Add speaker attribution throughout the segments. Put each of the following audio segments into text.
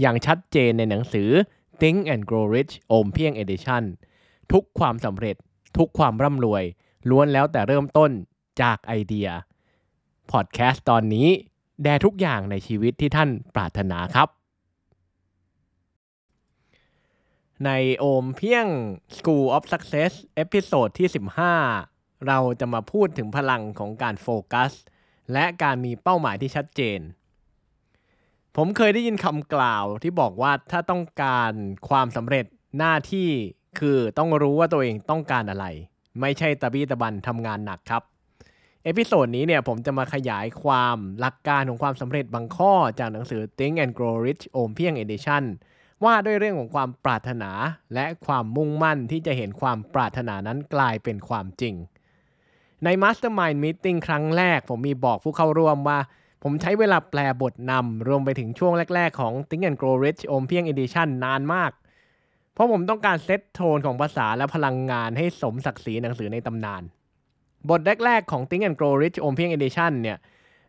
Speaker 1: อย่างชัดเจนในหนังสือ Think and Grow Rich โอมเพียง Edition ทุกความสำเร็จ ทุกความร่ำรวย ล้วนแล้วแต่เริ่มต้นจากไอเดีย พอดแคสต์ตอนนี้ แด่ทุกอย่างในชีวิตที่ท่านปรารถนาครับ ในโอมเพียง School of Success episode ที่ 15 เราจะมาพูดถึงพลังของการโฟกัส และการมีเป้าหมายที่ชัดเจน ผมเคยได้ยินคำกล่าวที่บอกว่าถ้าต้องการความสำเร็จหน้าที่คือต้องรู้ว่าตัวเองต้องการอะไร ไม่ใช่ตะบี้ตะบันทำงานหนักครับ episode นี้เนี่ยผมจะมาขยายความหลักการของความสำเร็จบางข้อจากหนังสือ Think and Grow Rich โอมเพียง Edition ว่าด้วยเรื่องของความปรารถนาและความมุ่งมั่นที่จะเห็นความปรารถนานั้นกลายเป็นความจริง ใน Mastermind Meeting ครั้งแรกผมมีบอกผู้เข้าร่วมว่า ผมใช้เวลาแปลบทนำรวมไปถึงช่วงแรก ๆ ของ Think and Grow Rich โอมเพียง Edition นานมาก เพราะผมต้องการเซตโทนของภาษาและพลังงานให้สมศักดิ์ศรีหนังสือในตำนาน บทแรก ๆ ของ Think and Grow Rich โอมเพียง Edition เนี่ย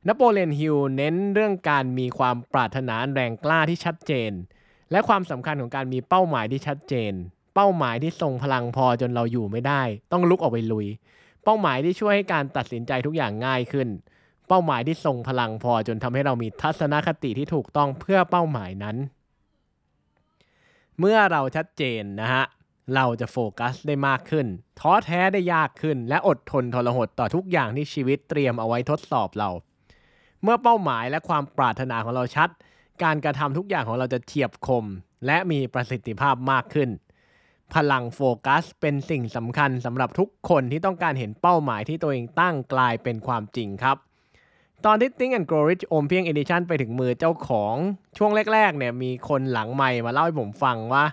Speaker 1: นโปเลียนฮิลเน้นเรื่องการมีความปรารถนาแรงกล้าที่ชัดเจน และความสำคัญของการมีเป้าหมายที่ชัดเจน เป้าหมายที่ทรงพลังพอจนเราอยู่ไม่ได้ ต้องลุกออกไปลุย เป้าหมายที่ช่วยให้การตัดสินใจทุกอย่างง่ายขึ้น เป้าหมายที่ทรงพลังพอจนทำให้เรามีทัศนคติที่ถูกต้องเพื่อเป้าหมายนั้น เมื่อเราชัดเจนนะฮะเราจะโฟกัสได้มากขึ้น ท้อแท้ได้ยากขึ้น และอดทนทรหดต่อทุกอย่างที่ชีวิตเตรียมเอาไว้ทดสอบเรา เมื่อเป้าหมายและความปรารถนาของเราชัด การกระทำทุกอย่างของเราจะเฉียบคม และมีประสิทธิภาพมากขึ้น พลังโฟกัสเป็นสิ่งสำคัญสำหรับทุกคนที่ต้องการเห็นเป้าหมายที่ตัวเองตั้งกลายเป็นความจริงครับ ตอนที่ Think and Grow Rich โอมเพียง Edition ไปถึงมือเจ้าของช่วงแรกๆเนี่ยมีคนหลังไมค์มาเล่าให้ผมฟังว่า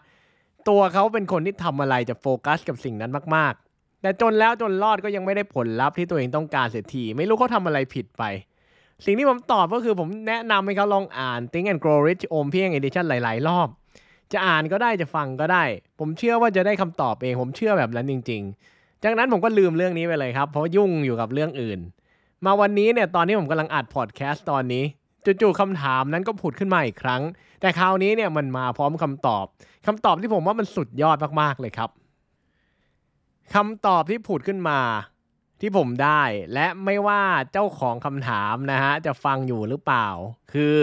Speaker 1: ตัวเขาเป็นคนที่ทำอะไรจะโฟกัสกับสิ่งนั้นมากๆ แต่จนแล้วจนรอดก็ยังไม่ได้ผลลัพธ์ที่ตัวเองต้องการเสียทีไม่รู้เขาทำอะไรผิดไป สิ่งที่ผมตอบก็คือผมแนะนำให้เขาลองอ่าน Think and Grow Rich โอมเพียง Edition หลายๆ รอบ จะอ่านก็ได้จะฟังก็ได้ ผมเชื่อว่าจะได้คำตอบเองผมเชื่อแบบนั้นจริง ๆ จากนั้นผมก็ลืมเรื่องนี้ไปเลยครับเพราะยุ่งอยู่กับเรื่องอื่น มาวันนี้เนี่ยตอนนี้ผมกำลังอัดพอดแคสต์ตอนนี้จู่ๆคำถามนั้นก็ผุดขึ้นมาอีกครั้ง แต่คราวนี้เนี่ยมันมาพร้อมคำตอบคำตอบที่ผมว่ามันสุดยอดมากๆเลยครับคำตอบที่ผุดขึ้นมาที่ผมได้และไม่ว่าเจ้าของคำถามนะฮะจะฟังอยู่หรือเปล่า คือ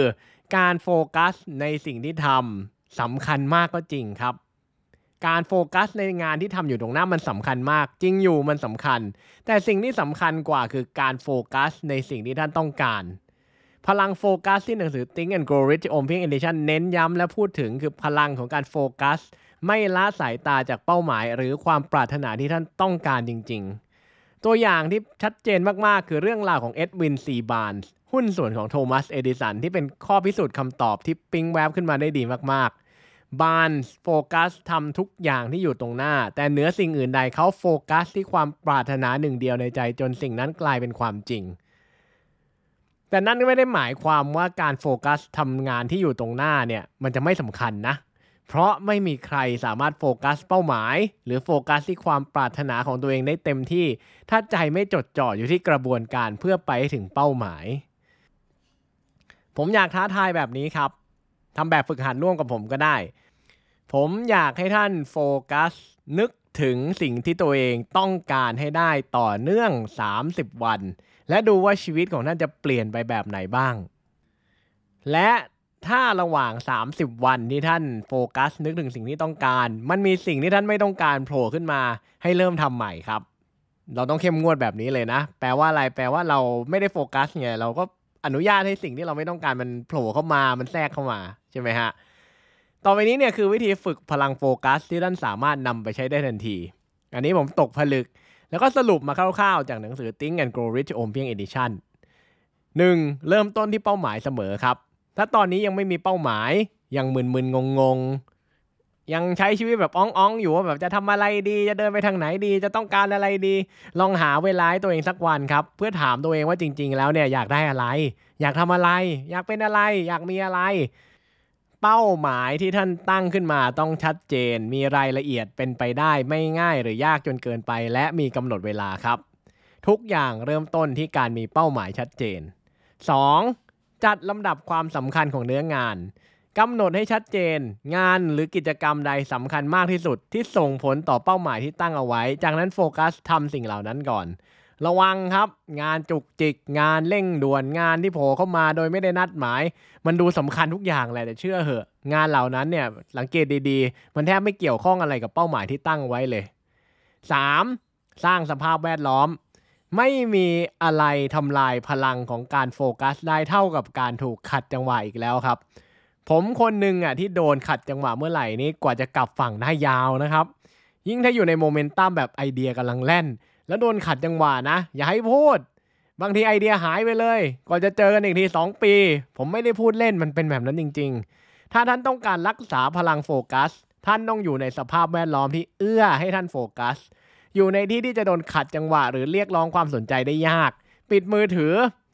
Speaker 1: การโฟกัสในสิ่งที่ทำสำคัญมากก็จริงครับ การโฟกัสในงานที่ทำอยู่ตรงหน้ามันสำคัญมาก จริงอยู่มันสำคัญ แต่สิ่งที่สำคัญกว่าคือการโฟกัสในสิ่งที่ท่านต้องการ พลังโฟกัสที่หนังสือ Think and Grow Rich o m p i n g Edition เน้นย้ำและพูดถึงคือพลังของการโฟกัส ไม่ละสายตาจากเป้าหมาย หรือความปรารถนาที่ท่านต้องการจริง ๆ ตัวอย่างที่ชัดเจนมากๆ คือเรื่องราวของเอ็ดวินซีบาร์นส์ หุ้นส่วนของโทมัสเอดิสันที่เป็นข้อพิสูจน์คำตอบที่ปิ๊งแวบขึ้นมาได้ดีมากๆ บาร์นส์โฟกัสทำทุกอย่างที่อยู่ตรงหน้า แต่เหนือสิ่งอื่นใดเขาโฟกัสที่ความปรารถนาหนึ่งเดียวในใจจนสิ่งนั้นกลายเป็นความจริง แต่นั่นไม่ได้หมายความว่าการโฟกัสทำงานที่อยู่ตรงหน้าเนี่ยมันจะไม่สำคัญนะ เพราะไม่มีใครสามารถโฟกัสเป้าหมาย หรือโฟกัสที่ความปรารถนาของตัวเองได้เต็มที่ ถ้าใจไม่จดจ่ออยู่ที่กระบวนการเพื่อไปถึงเป้าหมาย ผมอยากท้าทายแบบนี้ครับทำแบบฝึกหัดร่วมกับผมก็ได้ ผมอยากให้ท่านโฟกัส นึกถึงสิ่งที่ตัวเองต้องการให้ได้ต่อเนื่อง 30 วัน และดูว่าชีวิตของท่านจะเปลี่ยนไปแบบไหนบ้าง และถ้าระหว่าง 30 วันที่ท่านโฟกัส นึกถึงสิ่งที่ต้องการ มันมีสิ่งที่ท่านไม่ต้องการโผล่ขึ้นมาให้เริ่มทำใหม่ครับ เราต้องเข้มงวดแบบนี้เลยนะ แปลว่าอะไร แปลว่าเราไม่ได้โฟกัสไง เราก็อนุญาตให้สิ่งที่เราไม่ต้องการมันโผล่เข้ามา มันแทรกเข้ามา ใช่ไหมฮะ ต่อไปนี้เนี่ยคือวิธีฝึกพลังโฟกัสที่ท่านสามารถนำไปใช้ได้ทันที อันนี้ผมตกผลึก แล้วก็สรุปมาคร่าวๆ จากหนังสือ Think and Grow Rich โอมเพียง Edition 1. เริ่มต้นที่เป้าหมายเสมอครับ ถ้าตอนนี้ยังไม่มีเป้าหมาย ยังมึนๆงงๆ ยังใช้ชีวิตแบบอ้องๆ อยู่ว่าแบบจะทำอะไรดี จะเดินไปทางไหนดี จะต้องการอะไรดี ลองหาเวลาตัวเองสักวันครับ เพื่อถามตัวเองว่าจริง ๆ แล้วเนี่ยอยากได้อะไร อยากทำอะไร อยากเป็นอะไร อยากมีอะไร เป้าหมายที่ท่านตั้งขึ้นมาต้องชัดเจน มีรายละเอียดเป็นไปได้ไม่ง่ายหรือยากจนเกินไป และมีกำหนดเวลาครับ ทุกอย่างเริ่มต้นที่การมีเป้าหมายชัดเจน 2. จัดลำดับความสำคัญของเนื้องานกำหนดให้ชัดเจน งานหรือกิจกรรมใดสำคัญมากที่สุดที่ส่งผลต่อเป้าหมายที่ตั้งเอาไว้ จากนั้นโฟกัสทำสิ่งเหล่านั้นก่อน ระวังครับ งานจุกจิกงานเร่งด่วนงานที่โผล่เข้ามาโดยไม่ได้นัดหมาย มันดูสำคัญทุกอย่างแหละแต่เชื่อเหอะ งานเหล่านั้นเนี่ยสังเกตดีๆ มันแทบไม่เกี่ยวข้องอะไรกับเป้าหมายที่ตั้งไว้เลย 3. สร้างสภาพแวดล้อม ไม่มีอะไรทำลายพลังของการโฟกัสได้เท่ากับการถูกขัดจังหวะอีกแล้วครับ ผมคนหนึ่งอะที่โดนขัดจังหวะเมื่อไหร่นี้กว่าจะกลับฝั่งได้ยาวนะครับ ยิ่งถ้าอยู่ในโมเมนตัมแบบไอเดียกำลังแล่น แล้วโดนขัดจังหวะนะ อย่าให้พูด บางทีไอเดียหายไปเลย ก่อนจะเจอกันอีกที2ปี ผมไม่ได้พูดเล่นมันเป็นแบบนั้นจริง ๆ ถ้าท่านต้องการรักษาพลังโฟกัส ท่านต้องอยู่ในสภาพแวดล้อมที่เอื้อให้ท่านโฟกัส อยู่ในที่ที่จะโดนขัดจังหวะ หรือเรียกร้องความสนใจได้ยาก ปิดมือถือ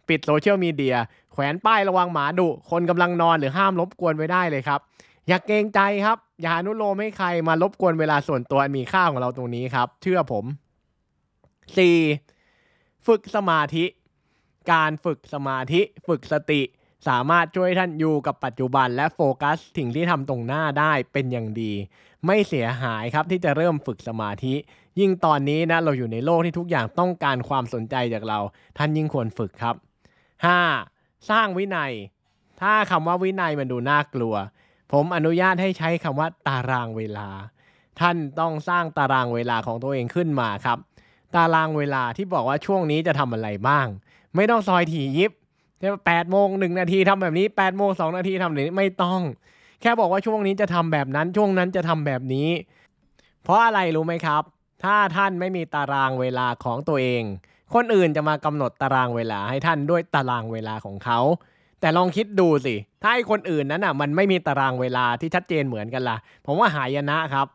Speaker 1: ปิดโซเชียลมีเดีย แขวนป้ายระวังหมาดุ คนกำลังนอนหรือห้ามรบกวนไว้ได้เลยครับ อย่าเกรงใจครับ อย่าอนุโลมให้ใครมารบกวนเวลาส่วนตัวมีค่าของเราตรงนี้ครับ เชื่อผม 4. ฝึกสมาธิ การฝึกสมาธิฝึกสติ สามารถช่วยท่านอยู่กับปัจจุบันและโฟกัสสิ่งที่ทำตรงหน้าได้เป็นอย่างดี ไม่เสียหายครับที่จะเริ่มฝึกสมาธิ ยิ่งตอนนี้นะเราอยู่ในโลกที่ทุกอย่างต้องการความสนใจจากเรา ท่านยิ่งควรฝึกครับ 5. สร้างวินัย ถ้าคำว่าวินัยมันดูน่ากลัว ผมอนุญาตให้ใช้คำว่าตารางเวลา ท่านต้องสร้างตารางเวลาของตัวเองขึ้นมาครับ ตารางเวลาที่บอกว่าช่วงนี้จะทำอะไรบ้าง ไม่ต้องซอยถี่ยิบแปดโมงหนึ่งนาทีทำแบบนี้แปดโมงสองนาทีทำแบบนี้ไม่ต้อง แค่บอกว่าช่วงนี้จะทำแบบนั้นช่วงนั้นจะทำแบบนี้ เพราะอะไรรู้ไหมครับ ถ้าท่านไม่มีตารางเวลาของตัวเอง คนอื่นจะมากำหนดตารางเวลาให้ท่านด้วยตารางเวลาของเขาแต่ลองคิดดูสิ ถ้าไอ้คนอื่นนั้นอะ มันไม่มีตารางเวลาที่ชัดเจนเหมือนกันละ่ะ ผมว่าหายนะครับ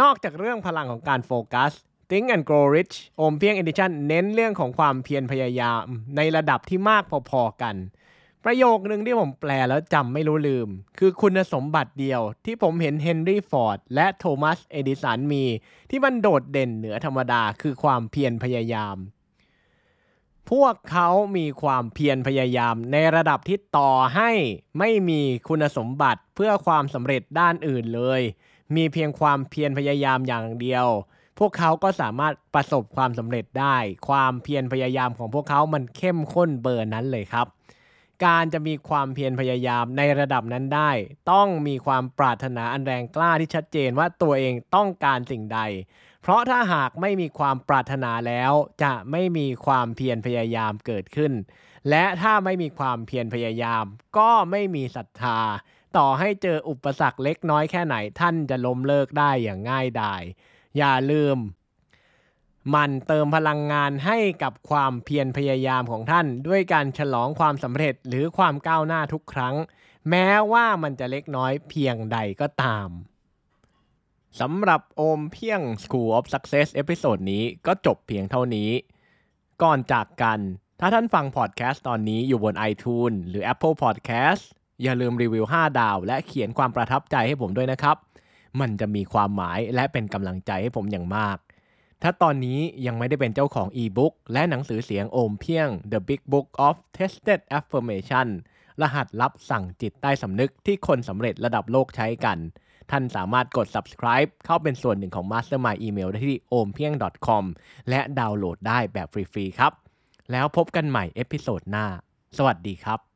Speaker 1: นอกจากเรื่องพลังของการโฟกัส Think and Grow Rich โอมเพียง Edition เน้นเรื่องของความเพียรพยายามในระดับที่มากพอๆกัน ประโยคนึงที่ผมแปลแล้วจำไม่รู้ลืม คือคุณสมบัติเดียวที่ผมเห็นเฮนรี่ฟอร์ดและโทมัสเอดิสันมี ที่มันโดดเด่นเหนือธรรมดาคือความเพียรพยายาม พวกเขามีความเพียรพยายามในระดับที่ต่อให้ไม่มีคุณสมบัติเพื่อความสำเร็จด้านอื่นเลย มีเพียงความเพียรพยายามอย่างเดียว พวกเขาก็สามารถประสบความสำเร็จได้ ความเพียรพยายามของพวกเขามันเข้มข้นเบอร์นั้นเลยครับ การจะมีความเพียรพยายามในระดับนั้นได้ ต้องมีความปรารถนาอันแรงกล้าที่ชัดเจนว่าตัวเองต้องการสิ่งใด เพราะถ้าหากไม่มีความปรารถนาแล้ว จะไม่มีความเพียรพยายามเกิดขึ้น และถ้าไม่มีความเพียรพยายาม ก็ไม่มีศรัทธา ต่อให้เจออุปสรรคเล็กน้อยแค่ไหนท่านจะล้มเลิกได้อย่างง่ายดาย อย่าลืม มันเติมพลังงานให้กับความเพียรพยายามของท่าน ด้วยการฉลองความสำเร็จหรือความก้าวหน้าทุกครั้ง แม้ว่ามันจะเล็กน้อยเพียงใดก็ตามสำหรับโอมเพียง School of Success เอพิโซดนี้ก็จบเพียงเท่านี้ ก่อนจากกัน ถ้าท่านฟังพอดแคสต์ตอนนี้อยู่บน iTunes หรือ Apple Podcast อย่าลืมรีวิว 5 ดาว และเขียนความประทับใจให้ผมด้วยนะครับ มันจะมีความหมายและเป็นกำลังใจให้ผมอย่างมาก ถ้าตอนนี้ยังไม่ได้เป็นเจ้าของอีบุ๊กและหนังสือเสียงโอมเพียง The Big Book of Tested Affirmation รหัสลับสั่งจิตใต้สำนึกที่คนสำเร็จระดับโลกใช้กัน ท่านสามารถกด subscribe เข้าเป็นส่วนหนึ่งของ Mastermind Email ได้ที่ ompieng.com และดาวน์โหลดได้แบบฟรีๆครับ แล้วพบกันใหม่ episode หน้า สวัสดีครับ